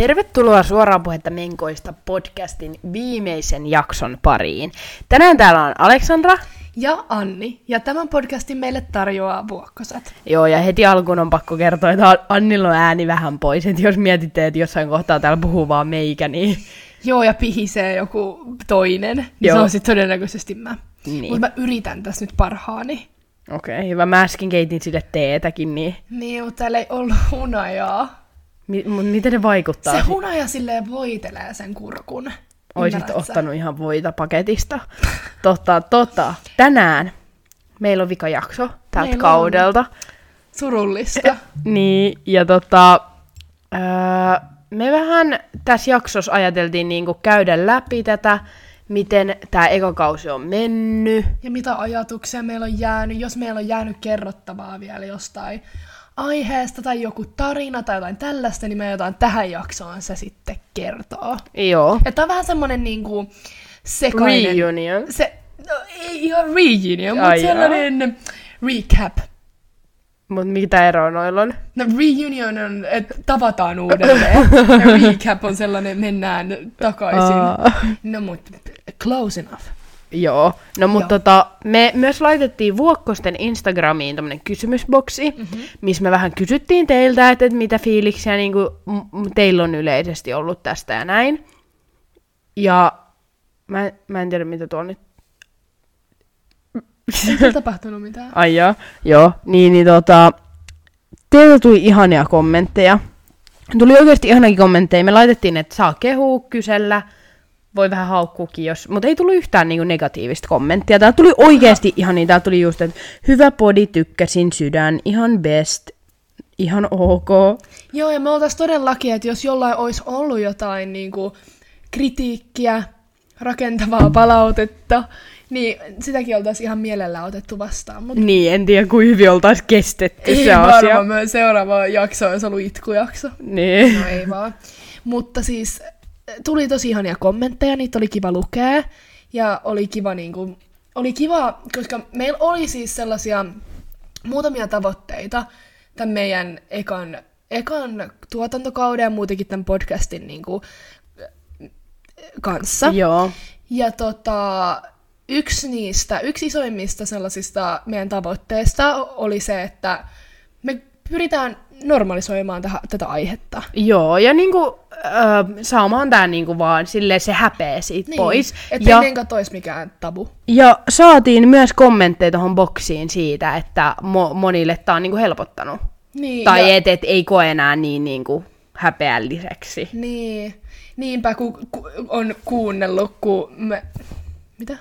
Tervetuloa suoraan puhetta Menkoista podcastin viimeisen jakson pariin. Tänään täällä on Aleksandra. Ja Anni. Ja tämän podcastin meille tarjoaa Vuokkoset. Joo, ja heti alkuun on pakko kertoa, että Annilla on ääni vähän pois. Että jos mietitte, että jossain kohtaa täällä puhuu vaan meikä, niin... Joo, ja pihisee joku toinen. Niin Joo. se on sitten todennäköisesti mä. Niin. Mutta mä yritän tässä nyt parhaani. Okei, okay, hyvä. Mä äsken keitin sille teetäkin, niin... Niin, mutta täällä ei ollut hunajaa. Mi- miten ne vaikuttaa? Se hunaja silleen voitelee sen kurkun. Oisit sä? ottanut ihan voita paketista. tota, tota. Tänään meillä on vika jakso tältä Meillä on. kaudelta. Surullista. Niin, ja tota, öö, me vähän tässä jaksossa ajateltiin niinku käydä läpi tätä, miten tämä ekakausi on mennyt. Ja mitä ajatuksia meillä on jäänyt, jos meillä on jäänyt kerrottavaa vielä jostain aiheesta tai joku tarina tai jotain tällaista, niin me aiotaan tähän jaksoon se sitten kertoa. Joo. Että on vähän semmonen niinku sekainen... Reunion. Se, no, ei ihan reunion, mutta sellainen recap. Mut mitä eroa noilla on? No reunion on, että tavataan uudelleen. ja recap on sellainen, mennään takaisin. Aa. No mut close enough. Joo. No mut Joo. tota, me myös laitettiin Vuokkosten Instagramiin tämmönen kysymysboksi, Mhm. mm-hmm. missä me vähän kysyttiin teiltä, että, että mitä fiiliksiä niinku, m- m- teillä on yleisesti ollut tästä ja näin. Ja mä, mä en tiedä mitä tuolla nyt Ei tapahtunut mitään. Ai joo, joo. Niin, niin tota, teiltä tuli ihania kommentteja. Tuli oikeasti ihanakin kommentteja. Me laitettiin, että saa kehua, kysellä, voi vähän haukkuukin, jos... Mutta ei tullut yhtään niinku negatiivista kommenttia. Täällä tuli oikeasti ihan niin, täällä tuli just, että hyvä podi, tykkäsin, sydän, ihan best, ihan ok. Joo, ja me oltais todellakin, että jos jollain olisi ollut jotain niinku, kritiikkiä, rakentavaa palautetta, niin sitäkin oltaisiin ihan mielellään otettu vastaan. Mutta Niin, en tiedä, kuin hyvin oltaisiin kestetty ei se asia. varmaan me seuraava jakso olisi ollut itkujakso. Niin. No ei vaan. Mutta siis tuli tosi ihania kommentteja, niitä oli kiva lukea. Ja oli kiva, niinku, oli kiva, koska meillä oli siis sellaisia muutamia tavoitteita tämän meidän ekan, ekan tuotantokauden ja muutenkin tämän podcastin niinku, kanssa. Joo. Ja tota, yksi niistä, yksi isoimmista sellaisista meidän tavoitteista oli se, että me pyritään normalisoimaan täh- tätä aihetta. Joo, ja niinku, äh, saamaan tää niinku vaan silleen se häpeä siitä niin. pois. Että ja, ei olisi mikään tabu. ja saatiin myös kommentteja tuohon boksiin siitä, että mo- monille tää on niinku helpottanut. Niin, tai ja, et, et ei koe enää niin niinku häpeälliseksi. niin, niinpä kun ku, on kuunnellut, kun me... Mitä?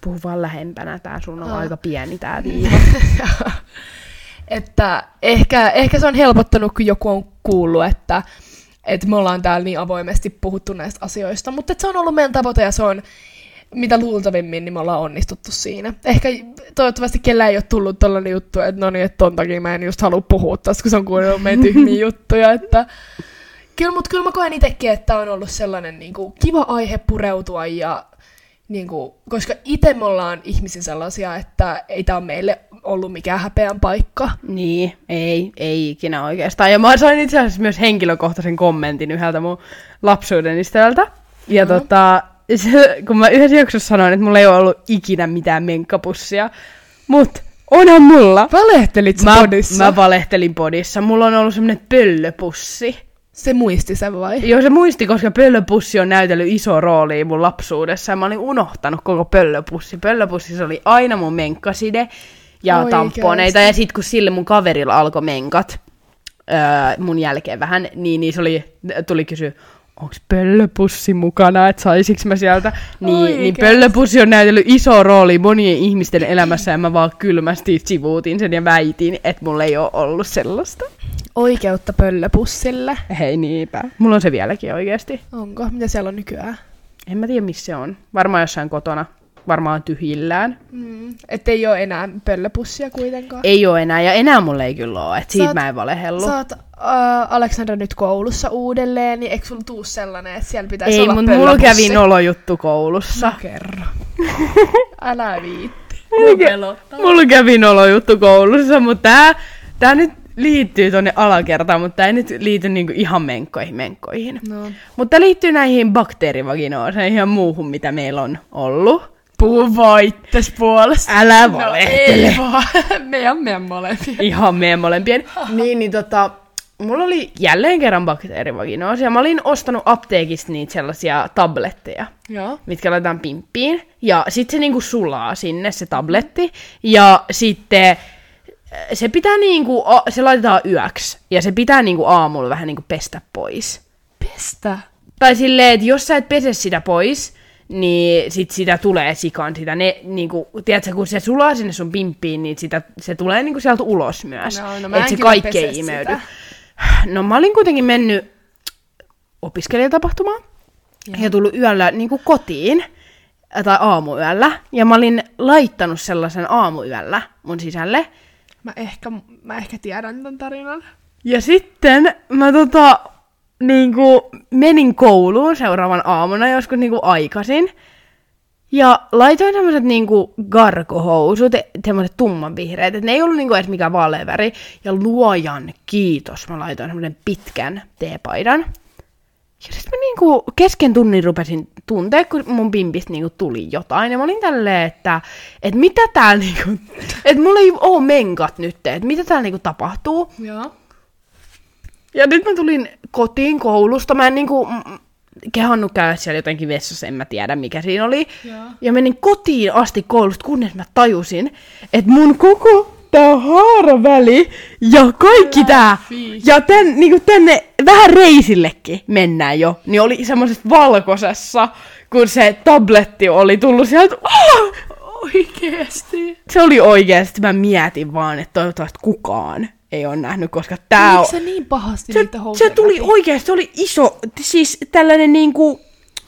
Puhu vaan lähempänä, tää sun on Aa. aika pieni tää viiva. että ehkä, ehkä se on helpottanut, kun joku on kuullut, että, että me ollaan täällä niin avoimesti puhuttu näistä asioista. Mutta että se on ollut meidän tavoite ja se on mitä luultavimmin, niin me ollaan onnistuttu siinä. Ehkä toivottavasti kellään ei ole tullut tällainen juttu, että no niin, että ton takia mä en just halua puhua tästä, kun se on kuunnellut meidän tyhmiä juttuja. Että... Kyllä, mutta kyllä mä koen itsekin, että on ollut sellainen niin kuin, kiva aihe pureutua ja niin kuin, koska itse me ollaan ihmisiä sellaisia, että ei tämä ole meille ollut mikään häpeän paikka. Niin, ei, ei ikinä oikeastaan. Ja mä sain itse asiassa myös henkilökohtaisen kommentin yhdeltä mun lapsuuden ystävältä. Ja Mhm. tota, se, kun mä yhdessä jaksossa sanoin, että mulla ei ole ollut ikinä mitään menkkapussia, mut onhan mulla. Valehtelit Mä, podissa? mä valehtelin podissa. Mulla on ollut semmonen pöllöpussi. Se muisti sen vai? Joo, se muisti, koska pöllöpussi on näytellyt iso rooli mun lapsuudessa. Mä olin unohtanut koko pöllöpussi. Pöllöpussissa oli aina mun menkkaside ja Oikeesti? tamponeita. Ja sit kun sille mun kaverilla alkoi menkat öö, mun jälkeen vähän, niin, niin se oli, tuli kysyä, onks pöllöpussi mukana, että saisiks mä sieltä. Niin, niin pöllöpussi on näytellyt iso rooli monien ihmisten elämässä ja mä vaan kylmästi sivuutin sen ja väitin, että mulla ei ole ollut sellaista. Oikeutta pöllöpussille. Hei niinpä. Mulla on se vieläkin oikeasti. Onko? Mitä siellä on nykyään? En mä tiedä, missä se on. Varmaan jossain kotona. Varmaan tyhjillään. Mm. Että ei ole enää pöllöpussia kuitenkaan. Ei oo enää, ja enää mulla ei kyllä oo. Et siitä oot- mä en valehellu. Sä oot uh, Aleksandra nyt koulussa uudelleen, niin eikö sulla tuu sellainen, että siellä pitäisi Ei, olla mutta mulla kävi nolojuttu koulussa. No kerro. Älä viitti. Mulla kävi nolojuttu koulussa, mutta tää, tää nyt liittyy tonne alakertaan, mutta ei nyt liity niinku ihan menkkoihin menkkoihin. No. Mutta liittyy näihin bakteerivaginoseihin ja muuhun, mitä meillä on ollut. Puhu voittes puolesta. Älä No valehtele. ei vaan. meidän, meidän molempia. Ihan meidän molempien. niin, niin tota, mulla oli jälleen kerran bakteerivaginoosi ja mä olin ostanut apteekista niitä sellaisia tabletteja, Joo. mitkä laitetaan pimppiin. Ja sitten se niinku sulaa sinne se tabletti. Ja sitten se pitää niinku, se laitetaan yöksi. Ja se pitää niinku aamulla vähän niinku pestä pois. Pestä. Tai silleen, että jos sä et pese sitä pois, niin sit sitä tulee sikan sitä. Ne, niinku, tiedätkö, kun se sulaa sinne sun pimppiin, niin sitä, se tulee niinku sieltä ulos myös. No, no mä että se kaikki ei imeydy. sitä. No mä olin kuitenkin mennyt opiskelijatapahtumaan ja, ja tullut yöllä niinku kotiin, tai aamuyöllä, ja mä olin laittanut sellaisen aamuyöllä mun sisälle. Mä ehkä, mä ehkä tiedän tämän tarinan. Ja sitten mä tota, niinku, menin kouluun seuraavan aamuna joskus niinku aikaisin. Ja laitoin semmoset niinku garkohousut, semmoset tummanvihreät, että ne ei ollut niinku edes mikään vaaleaväri. Ja luojan kiitos, mä laitoin semmosen pitkän teepaidan. Ja sitten mä niinku kesken tunnin rupesin tuntea, kun mun pimpistä niinku tuli jotain. Ja mä olin tälleen, että, että mitä täällä niinku, että mulla ei oo menkat nyt, että mitä täällä niinku tapahtuu. Joo. Ja nyt mä tulin kotiin koulusta. Mä en niinku kehannut käydä siellä jotenkin vessassa, en mä tiedä mikä siinä oli. Joo. Ja menin kotiin asti koulusta, kunnes mä tajusin, että mun koko tää haaraväli ja kaikki tää, Läpi. ja tän, niinku tänne vähän reisillekin mennään jo, niin oli semmosessa valkoisessa, kun se tabletti oli tullut sieltä. Oh! Oikeesti. Se oli oikeesti, mä mietin vaan, että toivottavasti kukaan ei ole nähnyt, koska tää on... Miksi se niin pahasti Se, niitä se tuli läpi? oikeesti, se oli iso, siis tällainen niinku,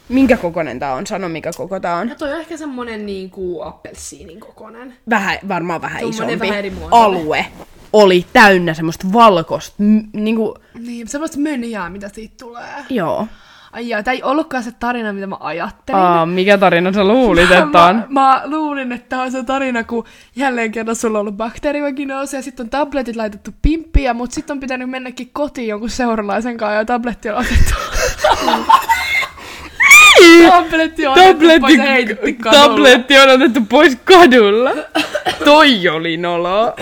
minkä kokonen tää on, sano mikä koko tää on. No toi on ehkä semmonen niinku appelsiinin kokonen. Vähän, varmaan vähän Tuommoinen isompi vähän eri alue oli täynnä semmoista valkoista, m- niinku, Niin, semmoista mönjää, mitä siitä tulee. joo. Ai jaa, tää ei ollutkaan se tarina, mitä mä ajattelin. Aa, mikä tarina sä luulit, että mä, on? mä, luulin, että on se tarina, kun jälleen kerran sulla on ollut bakteerivaginoosi ja sitten on tabletit laitettu pimppiä, mutta sitten on pitänyt mennäkin kotiin jonkun seuralaisen kanssa ja tabletti on otettu. tabletti on otettu pois tabletti on otettu pois kadulla. Toi oli nolo.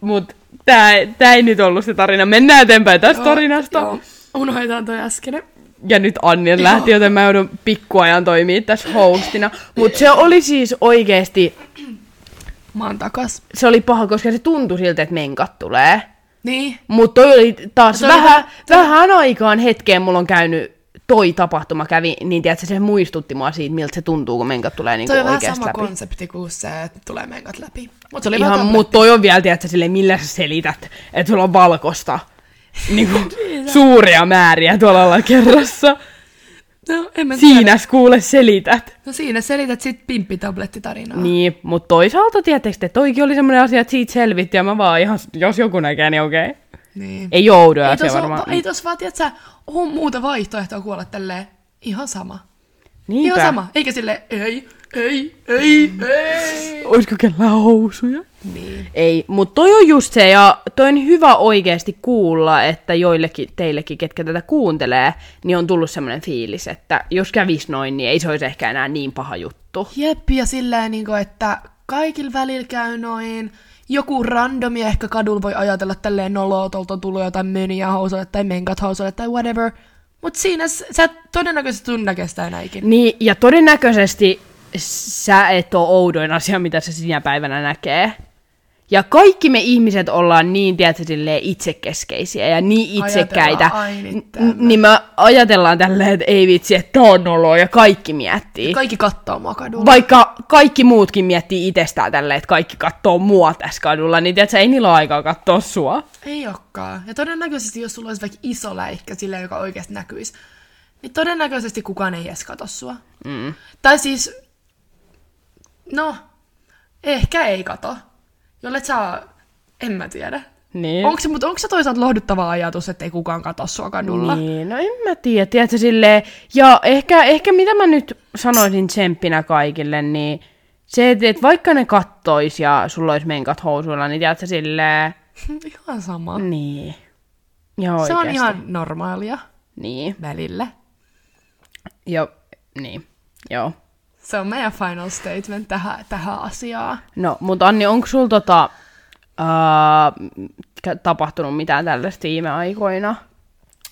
Mut tää, tää ei nyt ollut se tarina. Mennään eteenpäin tästä tarinasta. Joo, unohdetaan toi äskeinen. Ja nyt Anni lähti, joten mä joudun pikkuajan toimia tässä hostina. Mutta se oli siis oikeesti, Mä oon takas. se oli paha, koska se tuntui siltä, että menkat tulee. Niin. Mutta toi oli taas oli vähän, vähän- vähän aikaan hetkeen mulla on käynyt toi tapahtuma kävi, niin tiedätkö, se muistutti mua siitä, miltä se tuntuu, kun menkat tulee niinku Toi on vähän sama läpi. konsepti kuin se, että tulee menkat läpi. Mut se oli Ihan, vaan mutta toi on vielä, tiedätkö, silleen, millä sä selität, että sulla on valkosta niinku, suuria määriä tuolla alakerrassa. No, en mä. Siinä kuule selität. No siinä selität sit pimppitablettitarinaa. Niin, mutta toisaalta tietysti, että toikin oli semmoinen asia, että siitä selvitti ja mä vaan ihan, jos joku näkee, niin okei. Okay. niin. Ei joudu Ei asia tos, varmaan. varmaan. ei tos vaan, tiedätkö, on muuta vaihtoehtoa kuolla tälleen. Ihan sama. Niinpä. Ihan sama. Eikä sille ei, ei, ei, ei. Olisiko kellään housuja? Niin. Ei, mutta toi on just se, ja toi on hyvä oikeasti kuulla, että joillekin teillekin, ketkä tätä kuuntelee, niin on tullut semmoinen fiilis, että jos kävis noin, niin ei se olisi ehkä enää niin paha juttu. Jep, ja silleen, niin kuin, että kaikilla välillä käy noin. Joku randomi ehkä kadulla voi ajatella tälleen noloa, tuolta on tullut jotain möniä housuille tai menkat housuille tai whatever. Mut siinä sä et todennäköisesti tunne kestää enää ikinä. Niin, ja todennäköisesti sä et ole oudoin asia, mitä se sinä päivänä näkee. Ja kaikki me ihmiset ollaan niin, tiedätkö, silleen itsekeskeisiä ja niin itsekäitä. N- niin me ajatellaan tälleen, että ei vitsi, että tää on noloa ja kaikki miettii. Kaikki kattoo mua kadulla. Vaikka kaikki muutkin miettii itsestään tälleen, että kaikki katsoo mua tässä kadulla, niin tiedätkö, ei niillä ole aikaa katsoa sua. Ei olekaan. Ja todennäköisesti, jos sulla olisi vaikka iso läikkä silleen, joka oikeasti näkyisi, niin todennäköisesti kukaan ei edes katso sua. Mm. Tai siis, no, ehkä ei kato. Jollet saa, en mä tiedä. Niin. Onko se, mutta onko se toisaalta lohduttava ajatus, että ei kukaan katso sua kadulla? Niin, no en mä tiedä, tiedätkö, silleen, ja ehkä, ehkä mitä mä nyt sanoisin tsemppinä kaikille, niin se, että, että vaikka ne kattois ja sulla olisi menkat housuilla, niin tiedätkö, silleen, ihan sama. Niin. Ja Se on oikeasti. ihan normaalia Niin. välillä. Jo, niin. Joo. Se on meidän final statement tähän, tähän asiaan. No, mutta Anni, onko sulla tota, ää, tapahtunut mitään tällaista viime aikoina?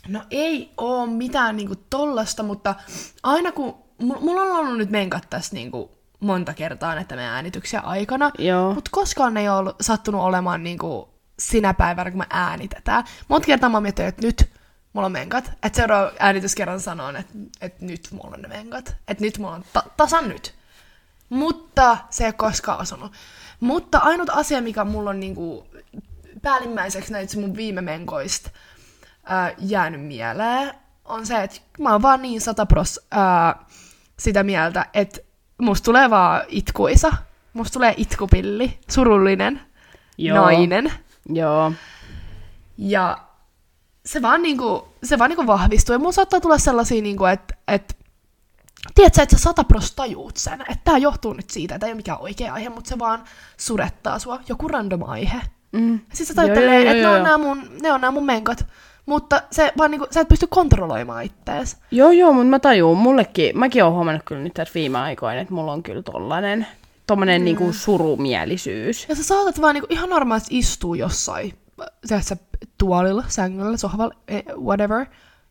No ei oo mitään niinku tollasta, mutta aina kun... Mulla on ollut nyt menkat tässä niinku monta kertaa näitä meidän äänityksen aikana, mutta koskaan ei ole sattunut olemaan niinku sinä päivänä, kun me äänitetään. Monta kertaa mä mietin, että nyt mulla on menkat. Että seuraava äänityskerran sanon, että, että nyt mulla on ne menkat. Että nyt mulla on ta- tasan nyt. Mutta se ei ole koskaan osunut. Mutta ainut asia, mikä mulla on niinku päällimmäiseksi näitä mun viime menkoista ää, jäänyt mieleen, on se, että mä oon vaan niin satapros ää, sitä mieltä, että musta tulee vaan itkuisa. Musta tulee itkupilli, surullinen, Joo. nainen. Joo. Ja se vaan, niinku, se vaan niinku vahvistuu. Ja mun saattaa tulla sellaisia, niinku, että et, tiedätkö, että sä satapros tajuut sen, että tää johtuu nyt siitä, että ei ole mikään oikea aihe, mutta se vaan surettaa sua, joku random aihe. Mm. Sitten sä tajut että ne joo, on, nämä mun, ne on nämä mun menkat. Mutta se vaan niinku, sä et pysty kontrolloimaan ittees. Joo, joo, mutta mä tajuun, mullekin, mäkin oon huomannut kyllä nyt tässä viime aikoina, että mulla on kyllä tollanen, tommonen mm. niinku surumielisyys. Ja sä saatat vaan niinku ihan normaalisti istua jossain, sä tuolilla, sängyllä, sohvalla, eh, whatever.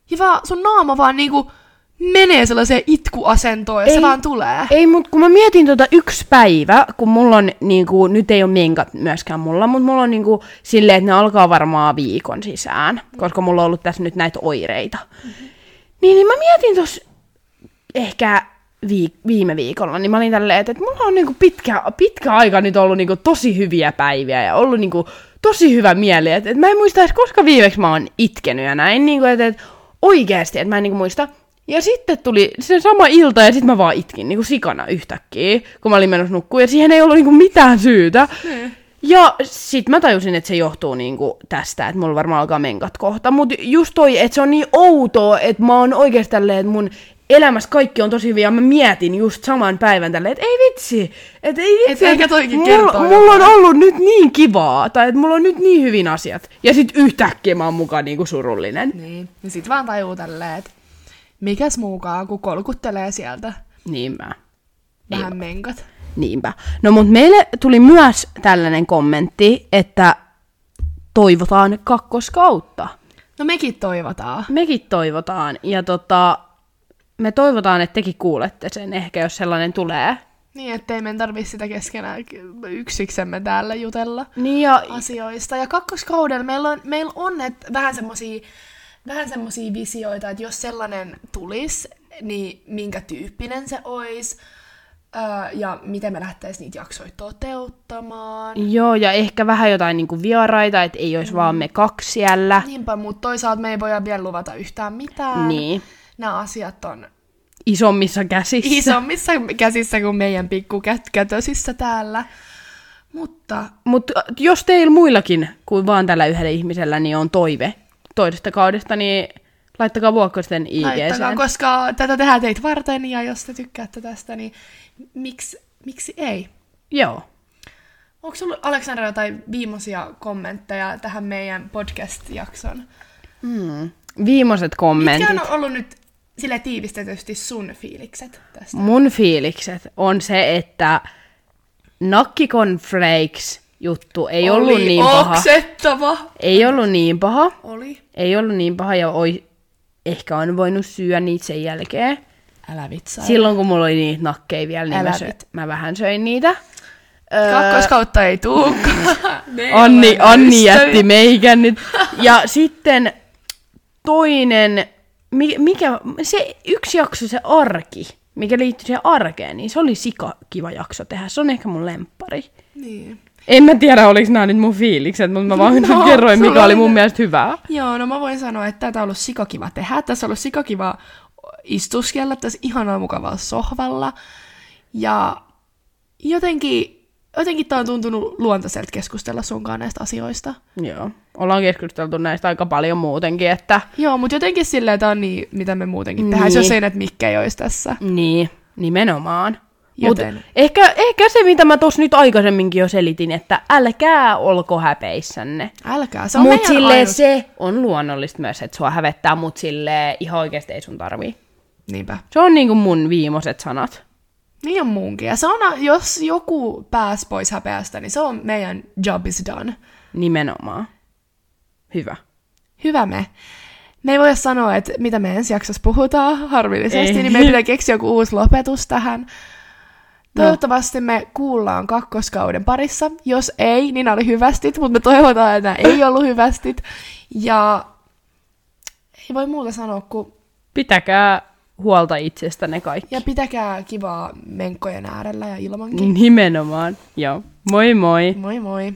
Ja vaan sun naama vaan niinku menee sellaiseen itkuasentoon ja se Ei. vaan tulee. Ei, mutta kun mä mietin tota yksi päivä, kun mulla on niinku, nyt ei ole menkat myöskään mulla, mutta mulla on niinku silleen, että ne alkaa varmaan viikon sisään, koska mulla on ollut tässä nyt näitä oireita. Mm-hmm. Niin, niin mä mietin tuossa ehkä viik- viime viikolla, niin mä olin tälleen, että, että mulla on niinku pitkä, pitkä aika nyt ollut niinku tosi hyviä päiviä ja ollut niinku tosi hyvä mieli. Että, että mä en muista edes, koska viimeksi mä oon itkenyt ja näin, niinku, että, että oikeasti, että mä en niinku muista. Ja sitten tuli se sama ilta ja sitten mä vaan itkin niinku sikana yhtäkkiä, kun mä olin menossa nukkuun ja siihen ei ollut niinku mitään syytä. Ja sit mä tajusin, että se johtuu niinku tästä, että mulla varmaan alkaa menkat kohta. Mut just toi, että se on niin outoa, että mä oon tälleen, että mun elämässä kaikki on tosi hyviä. Ja mä mietin just saman päivän tälleen, että ei vitsi, että ei vitsi. Et että toikin mulla, mulla on ollut nyt niin kivaa, tai että mulla on nyt niin hyvin asiat. Ja sit yhtäkkiä mä oon mukaan niinku surullinen. Niin. Ja sit vaan tajuu tälleen, että mikäs muukaan, kun kolkuttelee sieltä Niinpä. vähän menkat. Niinpä. No mut meille tuli myös tällainen kommentti, että toivotaan kakkoskautta. No mekin toivotaan. Mekin toivotaan, ja tota, me toivotaan, että tekin kuulette sen ehkä, jos sellainen tulee. Niin, ettei meidän tarvitse sitä keskenään yksiksemme täällä jutella Niin ja, asioista. Ja kakkoskaudella meillä on, meillä on et vähän semmosia, vähän semmosia visioita, että jos sellainen tulisi, niin minkä tyyppinen se olisi, ja miten me lähtäisiin niitä jaksoja toteuttamaan. joo, ja ehkä vähän jotain niinku vieraita, että ei olisi mm. vaan me kaksi siellä. Niinpä, mutta toisaalta me ei voida vielä luvata yhtään mitään. Niin. Nämä asiat on Isommissa käsissä. isommissa käsissä kuin meidän pikkukätösissä täällä. Mutta Mutta jos teillä muillakin kuin vaan tällä yhdellä ihmisellä niin on toive toisesta kaudesta, niin laittakaa vuokkosten laittakaa, IGC. koska tätä tehdään teitä varten, ja jos te tykkäätte tästä, niin miksi, miksi ei? Joo. Onko sulla Aleksandra jotain viimeisiä kommentteja tähän meidän podcast-jakson? Hmm. Viimeiset kommentit. Mitkä on ollut nyt sille tiivistetysti sun fiilikset tästä? Mun fiilikset on se, että Nakkikon Flakes juttu ei ollut Oli niin paha. oksettava! Ei ollut niin paha. Oli. Ei ollut niin paha ja oi, ehkä on voinut syödä niitä sen jälkeen. Älä vitsaa. Silloin kun mulla oli niitä nakkeja vielä, niin Älä mä, vit- mä vähän söin niitä. Kakkoskautta ei tuukaan. Me Anni, Anni jätti meikän nyt. Ja sitten toinen, mikä, se yksi jakso, se arki, mikä liittyy siihen arkeen, niin se oli sika kiva jakso tehdä. Se on ehkä mun lemppari. Niin. En mä tiedä, oliko nämä nyt mun fiilikset, mutta mä vaan No, kerroin, mikä oli mun mielestä hyvää. Joo, no mä voin sanoa, että tätä on ollut sikakiva tehdä. Tässä on ollut sikakiva istuskella tässä ihanalla mukavalla sohvalla. Ja jotenkin, jotenkin tää on tuntunut luontaiselta keskustella sunkaan näistä asioista. Joo. Ollaan keskusteltu näistä aika paljon muutenkin, että Joo, mutta jotenkin silleen tää on niin, mitä me muutenkin tehdään, Niin. jos ei näitä mikkejä olisi tässä. niin, nimenomaan. Mut Joten ehkä, ehkä se, mitä mä tuossa nyt aikaisemminkin jo selitin, että älkää olko häpeissänne. älkää, se on Mut sille ainut... se on luonnollista myös, että sua hävettää, mut sille ihan oikeasti ei sun tarvii. Niinpä. Se on niinku mun viimeiset sanat. Niin on munkin. Ja se on, jos joku pääs pois häpeästä, niin se on meidän job is done. Nimenomaan. Hyvä. Hyvä me. Me ei voida sanoa, että mitä me ensi jaksossa puhutaan harmillisesti, Ei. niin meidän pitää keksiä joku uusi lopetus tähän. Toivottavasti me kuullaan kakkoskauden parissa. Jos ei, niin nämä oli hyvästit, mutta me toivotaan, että nämä ei ollut hyvästit. Ja ei voi muuta sanoa kuin, Pitäkää huolta itsestänne kaikki. ja pitäkää kivaa menkkojen äärellä ja ilmankin. Nimenomaan. Joo. Moi moi. Moi moi!